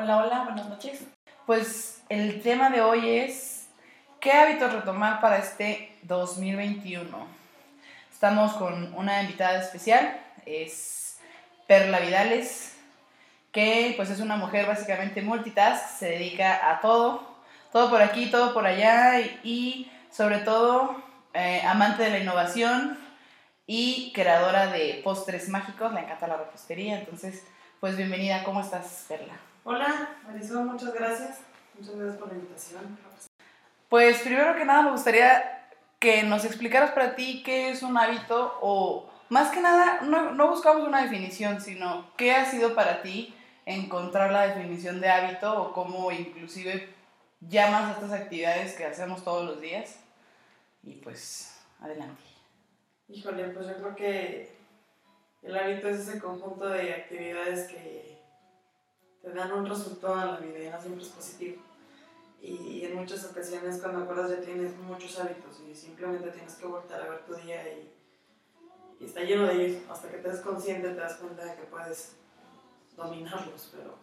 Hola, hola, buenas noches. Pues el tema de hoy es ¿qué hábitos retomar para este 2021? Estamos con una invitada especial, es Perla Vidales, que pues es una mujer básicamente multitask, se dedica a todo, todo por aquí, todo por allá y, sobre todo eh, amante de la innovación y creadora de postres mágicos, le encanta la repostería, entonces pues bienvenida, ¿cómo estás Perla? Hola, Marisol, muchas gracias. Muchas gracias por la invitación. Pues primero que nada me gustaría que nos explicaras para ti qué es un hábito o más que nada no, no buscamos una definición, sino qué ha sido para ti encontrar la definición de hábito o cómo inclusive llamas a estas actividades que hacemos todos los días. Y pues, adelante. Híjole, pues yo creo que el hábito es ese conjunto de actividades que te dan un resultado en la vida y no siempre es positivo. Y en muchas ocasiones cuando acuerdas ya tienes muchos hábitos y simplemente tienes que voltar a ver tu día y, está lleno de ellos. Hasta que te des consciente te das cuenta de que puedes dominarlos, pero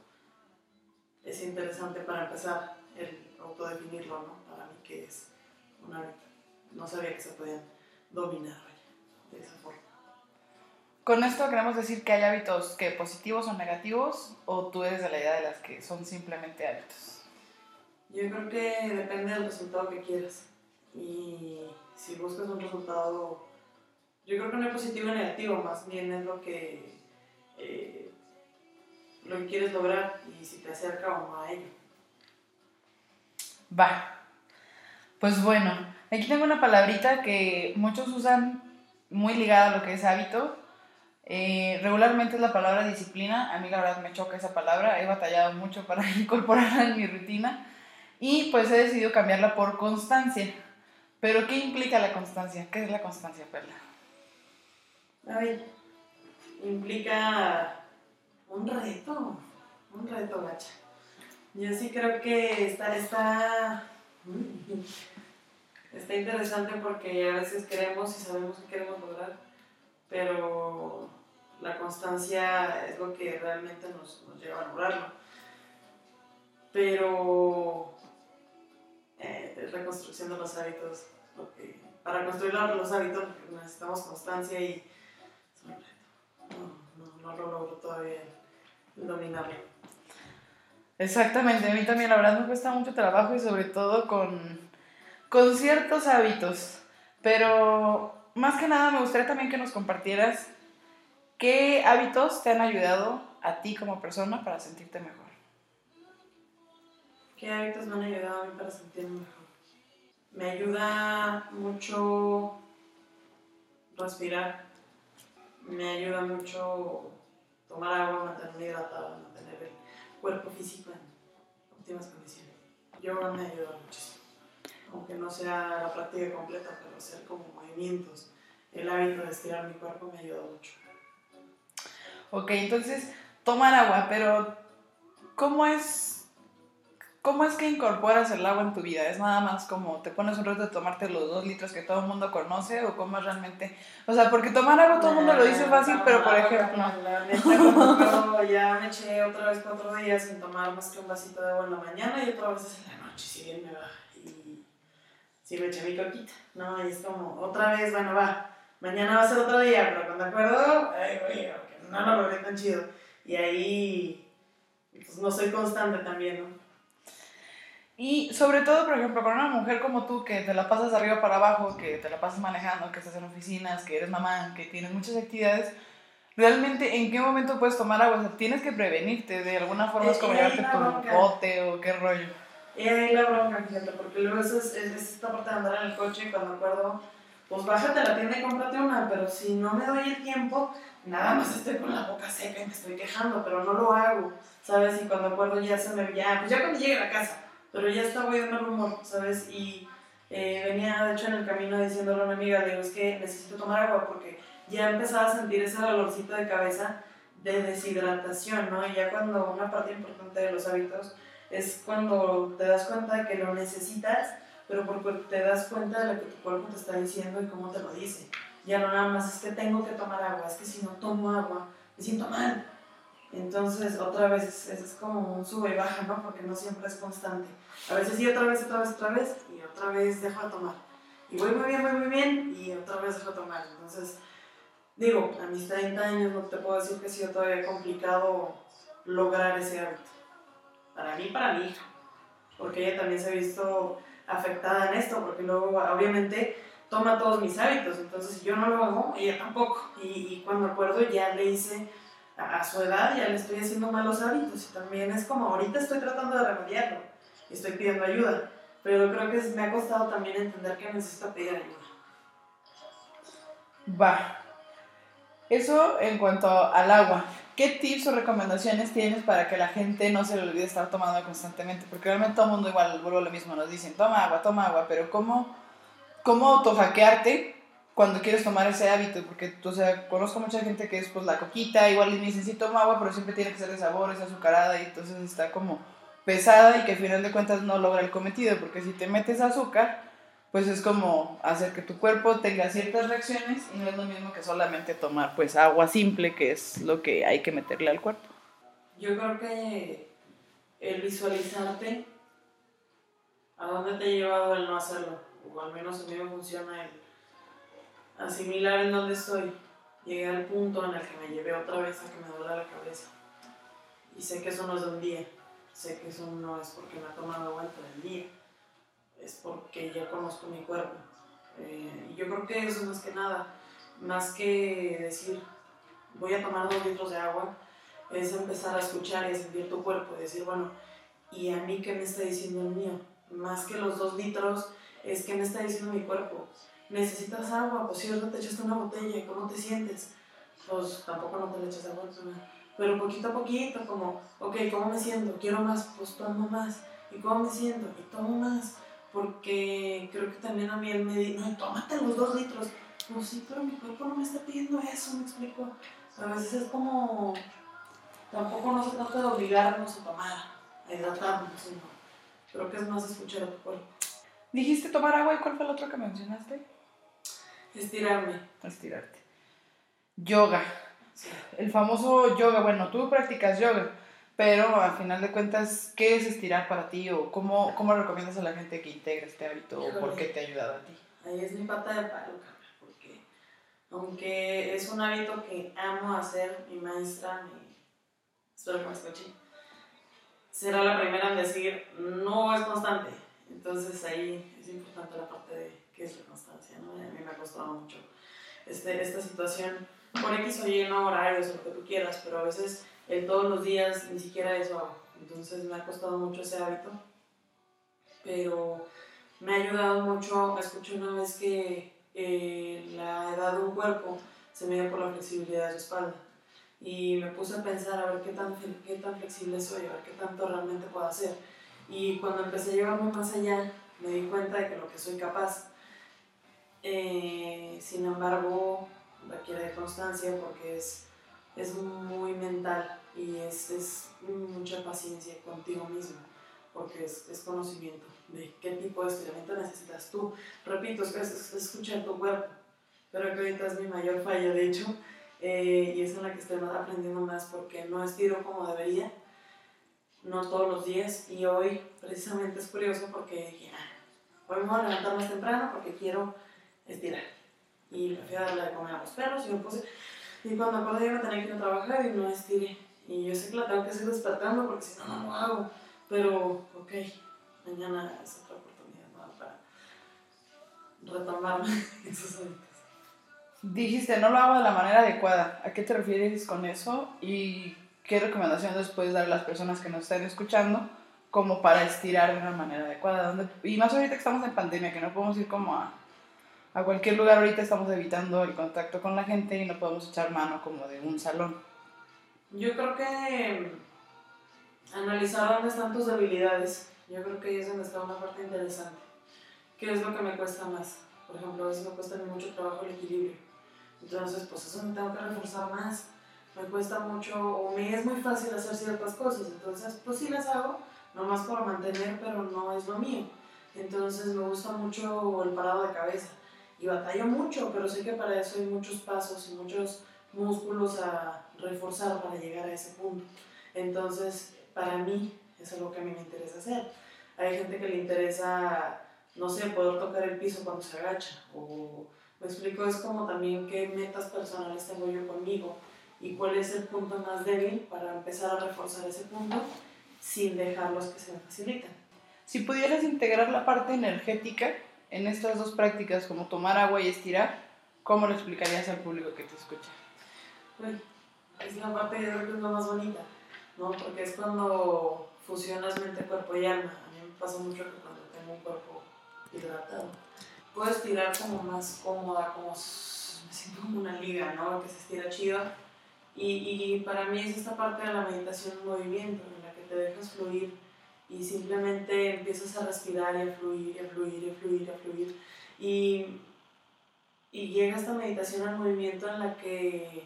es interesante para empezar el autodefinirlo, ¿no? Para mí que es un hábito. No sabía que se podían dominar de esa forma. Con esto queremos decir que hay hábitos que positivos o negativos, o tú eres de la idea de las que son simplemente hábitos. Yo creo que depende del resultado que quieras. Y si buscas un resultado, yo creo que no es positivo o negativo, más bien es lo que, eh, lo que quieres lograr y si te acerca o no a ello. Va. Pues bueno, aquí tengo una palabrita que muchos usan muy ligada a lo que es hábito. Eh, regularmente es la palabra disciplina. A mí la verdad me choca esa palabra. He batallado mucho para incorporarla en mi rutina. Y pues he decidido cambiarla por constancia. Pero ¿qué implica la constancia? ¿Qué es la constancia, Perla? A ver, implica un reto, un reto, gacha. Yo sí creo que está, está, está interesante porque a veces queremos y sabemos que queremos lograr, pero la constancia es lo que realmente nos, nos lleva a lograrlo. Pero eh, es la construcción de los hábitos, para construir los hábitos necesitamos constancia y. No, no, no lo logro todavía dominarlo. Exactamente, a mí también la verdad me cuesta mucho trabajo y sobre todo con, con ciertos hábitos. Pero más que nada me gustaría también que nos compartieras qué hábitos te han ayudado a ti como persona para sentirte mejor. ¿Qué hábitos me han ayudado a mí para sentirme mejor? Me ayuda mucho respirar. Me ayuda mucho tomar agua, mantenerme hidratada, mantener el cuerpo físico en óptimas condiciones. Yoga me ayuda muchísimo. Aunque no sea la práctica completa, pero hacer como movimientos. El hábito de estirar mi cuerpo me ayuda mucho. Ok, entonces tomar agua, pero ¿cómo es ¿Cómo es que incorporas el agua en tu vida? ¿Es nada más como te pones un reto de tomarte los dos litros que todo el mundo conoce o cómo es realmente? O sea, porque tomar agua todo el mundo lo dice fácil, pero por ejemplo... No, ya me eché otra vez cuatro días sin tomar más que un vasito de agua en la mañana y otra vez en la noche, si bien me baja. Y sí me eché mi coquita, ¿no? Y es como, otra vez, bueno, va, mañana va a ser otro día, pero cuando acuerdo, ay, oye, no lo logré tan chido. Y ahí, pues no soy constante también, ¿no? Y sobre todo, por ejemplo, con una mujer como tú que te la pasas arriba para abajo, que te la pasas manejando, que estás en oficinas, que eres mamá, que tienes muchas actividades, realmente en qué momento puedes tomar agua? O sea, tienes que prevenirte, de alguna forma es como llevarte tu bote o qué rollo. Y ahí la bronca, fíjate, porque luego eso es, es, esta parte de andar en el coche y cuando acuerdo, pues bájate a la tienda y cómprate una, pero si no me doy el tiempo, nada más estoy con la boca seca y me estoy quejando, pero no lo hago, ¿sabes? Y cuando acuerdo ya se me, ya, pues ya cuando llegue a la casa pero ya estaba voy de mal humor, ¿sabes? Y eh, venía, de hecho, en el camino diciéndole a una amiga, digo, es que necesito tomar agua porque ya empezaba a sentir ese dolorcito de cabeza de deshidratación, ¿no? Y ya cuando una parte importante de los hábitos es cuando te das cuenta de que lo necesitas, pero porque te das cuenta de lo que tu cuerpo te está diciendo y cómo te lo dice. Ya no nada más es que tengo que tomar agua, es que si no tomo agua me siento mal. Entonces, otra vez es, es como un sube y baja, ¿no? Porque no siempre es constante. A veces sí, otra vez, otra vez, otra vez, y otra vez dejo de tomar. Y voy muy bien, voy muy bien, y otra vez dejo de tomar. Entonces, digo, a mis 30 años no te puedo decir que ha sido todavía complicado lograr ese hábito. Para mí, para mi hija. Porque ella también se ha visto afectada en esto, porque luego, obviamente, toma todos mis hábitos. Entonces, si yo no lo hago, ella tampoco. Y, y cuando acuerdo, ya le hice a, su edad, ya le estoy haciendo malos hábitos. Y también es como, ahorita estoy tratando de remediarlo. Estoy pidiendo ayuda. Pero creo que me ha costado también entender que necesito pedir ayuda. Va. Eso en cuanto al agua. ¿Qué tips o recomendaciones tienes para que la gente no se le olvide estar tomando constantemente? Porque realmente todo el mundo igual, vuelvo lo mismo, nos dicen, toma agua, toma agua, pero ¿cómo, cómo autohackearte cuando quieres tomar ese hábito? Porque, o sea, conozco mucha gente que es pues la coquita, igual y me dicen, sí, toma agua, pero siempre tiene que ser de sabor, es azucarada, y entonces está como pesada y que al final de cuentas no logra el cometido, porque si te metes azúcar, pues es como hacer que tu cuerpo tenga ciertas reacciones y no es lo mismo que solamente tomar pues agua simple, que es lo que hay que meterle al cuerpo. Yo creo que el visualizarte a dónde te ha llevado el no hacerlo, o al menos a mí me funciona el asimilar en dónde estoy. Llegué al punto en el que me llevé otra vez a que me duela la cabeza. Y sé que eso no es de un día, sé que eso no es porque me ha tomado vuelta del día es porque ya conozco mi cuerpo. Eh, yo creo que eso más que nada, más que decir voy a tomar dos litros de agua, es empezar a escuchar y a sentir tu cuerpo y decir, bueno, ¿y a mí qué me está diciendo el mío? Más que los dos litros, es que me está diciendo mi cuerpo. ¿Necesitas agua? Pues si ahora te echaste una botella, ¿cómo te sientes? Pues tampoco no te le echas agua, pero poquito a poquito, como, ok, ¿cómo me siento? Quiero más, pues tomo más. ¿Y cómo me siento? Y tomo más porque creo que también a mí él me dijo, no, tómate los dos litros. Pues sí, pero mi cuerpo no me está pidiendo eso, me explico. A veces es como, tampoco no se trata de obligarnos a tomar, a hidratarnos, sino creo que es más escuchar a tu cuerpo. Dijiste tomar agua y cuál fue el otro que mencionaste? Estirarme. Estirarte. Yoga. El famoso yoga, bueno, tú practicas yoga. Pero al final de cuentas, ¿qué es estirar para ti o cómo, cómo recomiendas a la gente que integre este hábito o por qué te ha ayudado a ti? Ahí es mi pata de palo, porque aunque es un hábito que amo hacer, mi maestra, mi, espero que me escuche, será la primera en decir, no es constante. Entonces ahí es importante la parte de qué es la constancia, ¿no? A mí me ha costado mucho este, esta situación, por X o Y, no horarios lo que tú quieras, pero a veces el todos los días ni siquiera eso hago. Entonces me ha costado mucho ese hábito, pero me ha ayudado mucho. Escuché una vez que eh, la edad de un cuerpo se mide por la flexibilidad de su espalda. Y me puse a pensar a ver qué tan, qué tan flexible soy, a ver qué tanto realmente puedo hacer. Y cuando empecé a llevarme más allá, me di cuenta de que lo que soy capaz. Eh, sin embargo, requiere de constancia porque es es muy mental y es, es mucha paciencia contigo mismo, porque es, es, conocimiento de qué tipo de estiramiento necesitas tú. Repito, es, es, escuchar tu cuerpo, pero que ahorita es mi mayor falla, de hecho, eh, y es en la que estoy aprendiendo más porque no estiro como debería, no todos los días, y hoy precisamente es curioso porque dije, ah, hoy me voy a levantar más temprano porque quiero estirar. Y me fui a darle de comer a los perros y me puse y cuando acordé iba a tener que ir a trabajar y no estiré. Y yo sé que la tengo que seguir despertando porque si no, no lo hago. Pero, ok, mañana es otra oportunidad para retomar esos hábitos. Dijiste, no lo hago de la manera adecuada. ¿A qué te refieres con eso? ¿Y qué recomendaciones puedes dar a las personas que nos están escuchando como para estirar de una manera adecuada? Y más ahorita que estamos en pandemia, que no podemos ir como a a cualquier lugar ahorita estamos evitando el contacto con la gente y no podemos echar mano como de un salón. Yo creo que analizar dónde están tus debilidades, yo creo que ahí es donde está una parte interesante. ¿Qué es lo que me cuesta más? Por ejemplo, a veces me cuesta mucho trabajo el equilibrio. Entonces, pues eso me tengo que reforzar más. Me cuesta mucho, o me es muy fácil hacer ciertas cosas. Entonces, pues sí las hago, nomás por mantener, pero no es lo mío. Entonces, me gusta mucho el parado de cabeza y batallo mucho, pero sé que para eso hay muchos pasos y muchos músculos a, reforzar para llegar a ese punto. Entonces, para mí, es algo que a mí me interesa hacer. Hay gente que le interesa, no sé, poder tocar el piso cuando se agacha. O, me explico, es como también qué metas personales tengo yo conmigo y cuál es el punto más débil para empezar a reforzar ese punto sin dejarlos que se me faciliten. Si pudieras integrar la parte energética en estas dos prácticas, como tomar agua y estirar, ¿cómo lo explicarías al público que te escucha? es la parte creo que es la más bonita, ¿no? Porque es cuando fusionas mente, cuerpo y alma. A mí me pasa mucho que cuando tengo un cuerpo hidratado, puedo estirar como más cómoda, como me siento como una liga, ¿no? Que se estira chido. Y, y para mí es esta parte de la meditación en movimiento, en la que te dejas fluir y simplemente empiezas a respirar y a fluir, y a fluir, y a fluir, y a fluir. Y, y llega esta meditación al movimiento en la que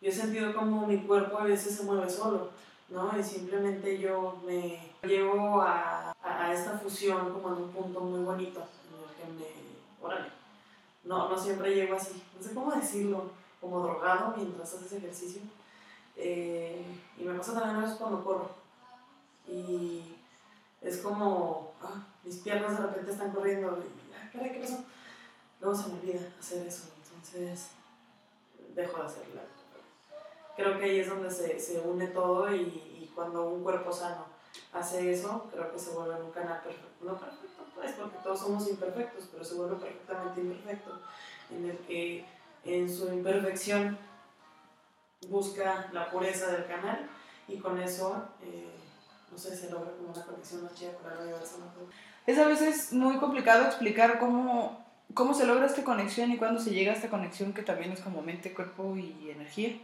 yo he sentido como mi cuerpo a veces se mueve solo, ¿no? Y simplemente yo me llevo a, a, esta fusión como en un punto muy bonito, en el que me, órale, no, no siempre llego así, no sé cómo decirlo, como drogado mientras haces ejercicio. Eh, y me pasa también a veces cuando corro. Y es como, ah, mis piernas de repente están corriendo y, ah, caray, ¿qué pasó? Luego se me olvida hacer eso, entonces dejo de hacerlo. Creo que ahí es donde se, se une todo y, y, cuando un cuerpo sano hace eso, creo que se vuelve un canal perfecto. No perfecto, pues, porque todos somos imperfectos, pero se vuelve perfectamente imperfecto, en el que en su imperfección busca la pureza del canal y con eso... Eh, no sé, se logra como una conexión más chida. Es a veces muy complicado explicar cómo, cómo se logra esta conexión y cuándo se llega a esta conexión que también es como mente, cuerpo y energía.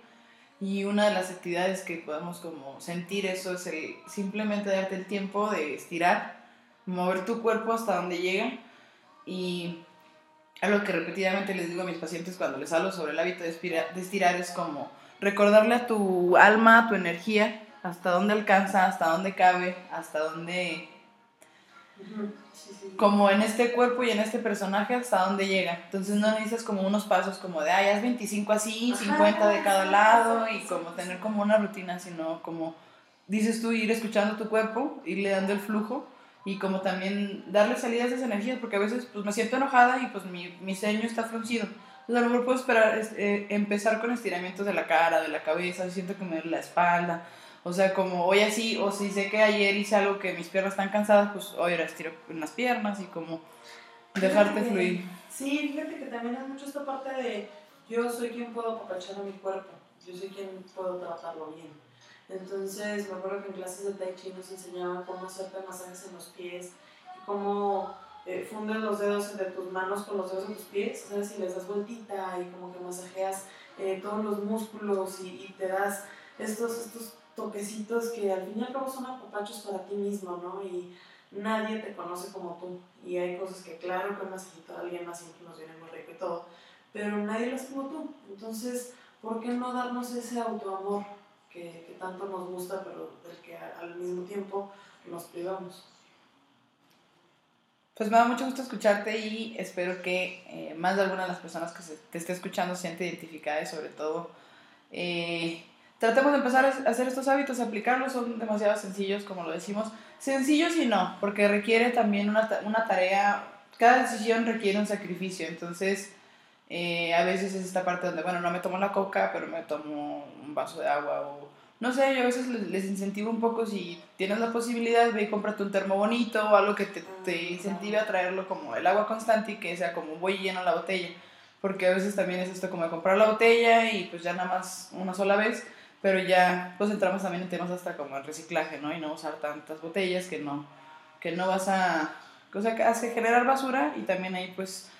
Y una de las actividades que podemos como sentir eso es el simplemente darte el tiempo de estirar, mover tu cuerpo hasta donde llega y algo que repetidamente les digo a mis pacientes cuando les hablo sobre el hábito de, de estirar es como recordarle a tu alma, a tu energía, hasta dónde alcanza, hasta dónde cabe, hasta dónde... Como en este cuerpo y en este personaje, hasta dónde llega. Entonces no necesitas como unos pasos como de, ay, haz 25 así, 50 de cada lado y como tener como una rutina, sino como dices tú, ir escuchando tu cuerpo, irle dando el flujo y como también darle salida a esas energías, porque a veces pues me siento enojada y pues mi, mi ceño está fruncido. Entonces a lo mejor puedo esperar, eh, empezar con estiramientos de la cara, de la cabeza, siento que me duele la espalda, o sea, como hoy así, o si sé que ayer hice algo que mis piernas están cansadas, pues hoy ahora estiro en las piernas y como dejarte fluir. Sí, fíjate que también es mucho esta parte de yo soy quien puedo apapachar a mi cuerpo, yo soy quien puedo tratarlo bien. Entonces, me acuerdo que en clases de Tai Chi nos enseñaban cómo hacerte masajes en los pies y cómo eh, fundes los dedos de tus manos con los dedos de tus pies, ¿sabes? Y les das vueltita y como que masajeas eh, todos los músculos y, y te das estos, estos toquecitos que al fin y al cabo son apapachos para ti mismo, ¿no? Y nadie te conoce como tú. Y hay cosas que, claro, que un masajito a alguien más siempre nos viene muy rico y todo, pero nadie hace como tú. Entonces, ¿por qué no darnos ese autoamor que, que tanto nos gusta, pero del que al mismo tiempo nos privamos? Pues me da mucho gusto escucharte y espero que eh, más de alguna de las personas que se, te esté escuchando se siente identificada y sobre todo eh, tratemos de empezar a hacer estos hábitos, aplicarlos, son demasiado sencillos, como lo decimos. Sencillos y no, porque requiere también una, una tarea, cada decisión requiere un sacrificio, entonces eh, a veces es esta parte donde, bueno, no me tomo la coca, pero me tomo un vaso de agua o... No sé, yo a veces les, incentivo un poco si tienes la posibilidad, ve y cómprate un termo bonito o algo que te, te incentive a traerlo como el agua constante y que sea como voy lleno la botella. Porque a veces también es esto como de comprar la botella y pues ya nada más una sola vez pero ya pues entramos también en temas hasta como el reciclaje, ¿no? Y no usar tantas botellas que no, que no vas a, o sea, que hace generar basura y también ahí pues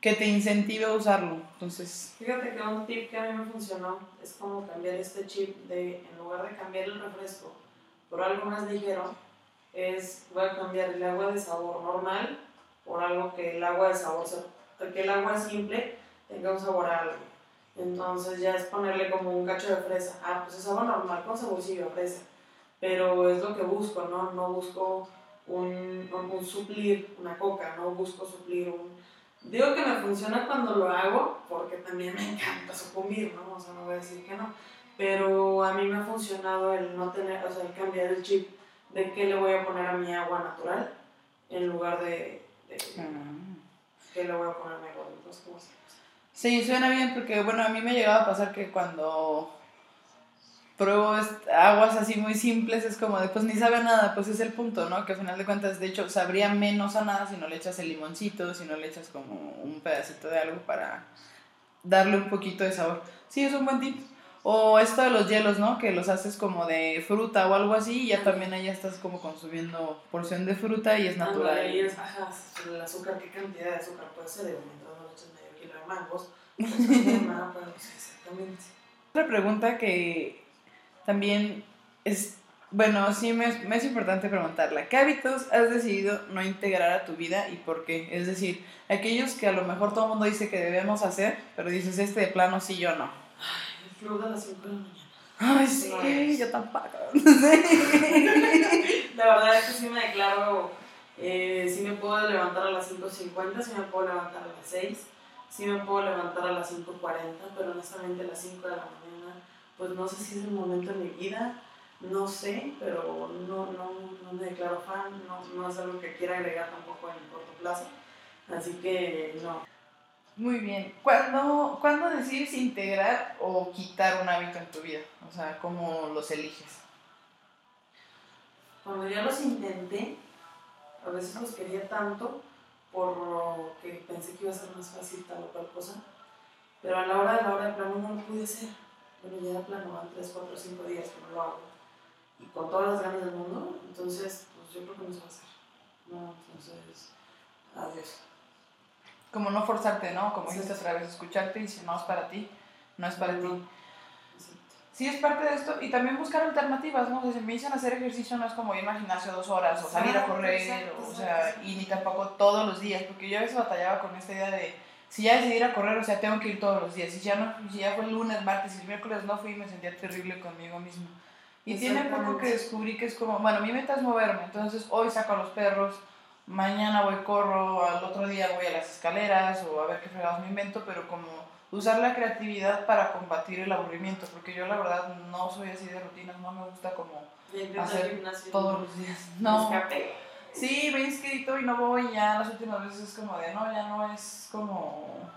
que te incentive a usarlo, entonces... Fíjate que un tip que a mí me funcionó es como cambiar este chip de, en lugar de cambiar el refresco por algo más ligero, es voy a cambiar el agua de sabor normal por algo que el agua de sabor, que el agua simple tenga un sabor a algo. Entonces ya es ponerle como un cacho de fresa. Ah, pues es agua normal con saborcillo de fresa. Pero es lo que busco, ¿no? No busco un, un, suplir una coca, no busco suplir un... Digo que me funciona cuando lo hago porque también me encanta sucumbir, ¿no? O sea, no voy a decir que no. pero a mí me ha funcionado el no tener, o sea, el cambiar el chip de qué le voy a poner a mi agua natural en lugar de, de Mm. qué le voy a poner a mi agua de otras cosas. Sí, suena bien porque, bueno, a mí me llegaba a pasar que cuando pruebo aguas así muy simples es como de, pues ni sabe a nada, pues es el punto, ¿no? Que al final de cuentas, de hecho, sabría menos a nada si no le echas el limoncito, si no le echas como un pedacito de algo para darle un poquito de sabor. Sí, es un buen tip. O esto de los hielos, ¿no? Que los haces como de fruta o algo así y ya también ahí estás como consumiendo porción de fruta y es natural. Ándale, y es, ajá, el azúcar, ¿qué cantidad de azúcar puede ser? Digo, mientras no le eches medio kilo de mangos, pues pues exactamente. Otra pregunta que también es, bueno, sí me, me es importante preguntarla. ¿Qué hábitos has decidido no integrar a tu vida y por qué? Es decir, aquellos que a lo mejor todo el mundo dice que debemos hacer, pero dices, este de plano sí, yo no. El flow de las 5 de la mañana. Ay, sí, No yo tampoco. La verdad es que sí me declaro, eh, sí me puedo levantar a las 5.50, sí me puedo levantar a las 6, sí me puedo levantar a las 5.40, pero honestamente a las 5 de la mañana, pues no sé si es el momento de mi vida, no sé, pero no, no, no me declaro fan, no, no es algo que quiera agregar tampoco en el corto plazo, así que no. Muy bien. ¿Cuándo, ¿Cuándo decides integrar o quitar un hábito en tu vida? O sea, ¿cómo los eliges? Cuando ya los intenté, a veces los quería tanto porque pensé que iba a ser más fácil tal o cual cosa, pero a la hora de la hora de plano no lo pude hacer. Bueno, ya de plano van 3, 4, 5 días que no lo hago y con todas las ganas del mundo, entonces pues yo creo que no se va a hacer. No, entonces, adiós. Como no forzarte, ¿no? Como Sí. dijiste otra vez, escucharte y si no es para ti, no es para ti. Sí, es parte de esto. Y también buscar alternativas, ¿no? O sea, si me dicen hacer ejercicio, no es como ir al gimnasio dos horas o salir a correr, exacto, o sea, y ni tampoco todos los días, porque yo a veces batallaba con esta idea de, si ya decidí ir a correr, o sea, tengo que ir todos los días. Si ya, no, si ya fue el lunes, martes y el miércoles no fui, me sentía terrible conmigo mismo. Y tiene poco que descubrí que es como, bueno, mi meta es moverme, entonces hoy saco a los perros, mañana voy corro, al otro día voy a las escaleras o a ver qué fregados me invento, pero como usar la creatividad para combatir el aburrimiento, porque yo la verdad no soy así de rutinas, no me gusta como Hacer todos los días. No, sí, me he inscrito y no voy ya, las últimas veces es como de, no, ya no es como...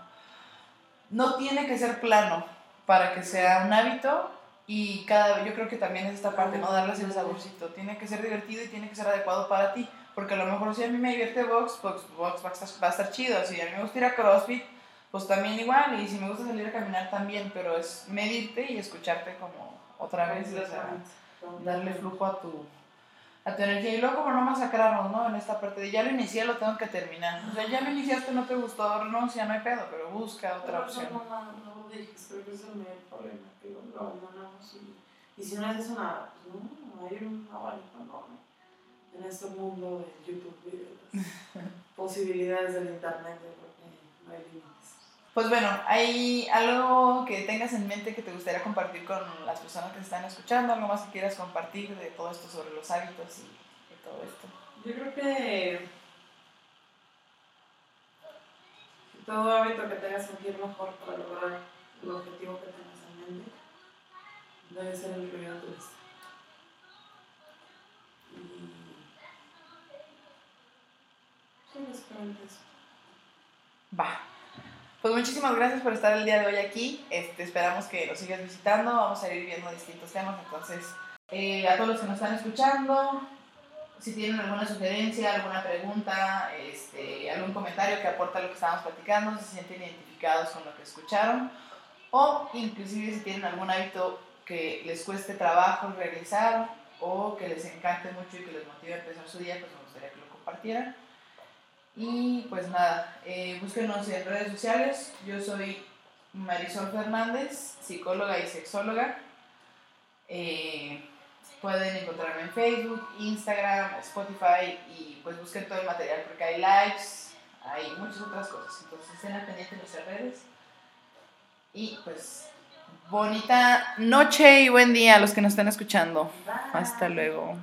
No tiene que ser plano para que sea un hábito y cada yo creo que también es esta parte, ¿no? Darles el saborcito. Tiene que ser divertido y tiene que ser adecuado para ti. Porque a lo mejor si a mí me divierte box, box, box va, a estar, va a estar chido. Si a mí me gusta ir a CrossFit, pues también igual. Y si me gusta salir a caminar también. Pero es medirte y escucharte como otra vez. o sea, darle flujo a tu, a tu energía. Y luego como no masacrarnos, ¿no? En esta parte de ya lo inicié, lo tengo que terminar. O sea, ya lo iniciaste, no te gustó, renuncia, no hay pedo, pero busca otra Pero opción. No, no, no, no creo que es el mayor problema, que lo abandonamos y, y si no haces una, pues no, hay un abanico enorme en este mundo de YouTube las posibilidades del internet, yo creo que no hay límites. Pues bueno, ¿hay algo que tengas en mente que te gustaría compartir con las personas que te están escuchando? ¿Algo más que quieras compartir de todo esto sobre los hábitos y de todo esto? Yo creo que todo hábito que te haga sentir mejor para lograr el objetivo que tengas en mente debe ser incluido en tu lista. Y sí, básicamente eso. Va. Pues muchísimas gracias por estar el día de hoy aquí. Este, esperamos que nos sigas visitando. Vamos a ir viendo distintos temas. Entonces, eh, a todos los que nos están escuchando, si tienen alguna sugerencia, alguna pregunta, este, algún comentario que aporta lo que estábamos platicando, si se sienten identificados con lo que escucharon, o inclusive si tienen algún hábito que les cueste trabajo realizar o que les encante mucho y que les motive a empezar su día, pues me gustaría que lo compartieran. Y pues nada, eh, búsquenos en redes sociales. Yo soy Marisol Fernández, psicóloga y sexóloga. Eh, pueden encontrarme en Facebook, Instagram, Spotify y pues busquen todo el material porque hay lives, hay muchas otras cosas. Entonces estén al pendiente de nuestras redes. Y pues bonita noche y buen día a los que nos están escuchando. Bye. Hasta luego.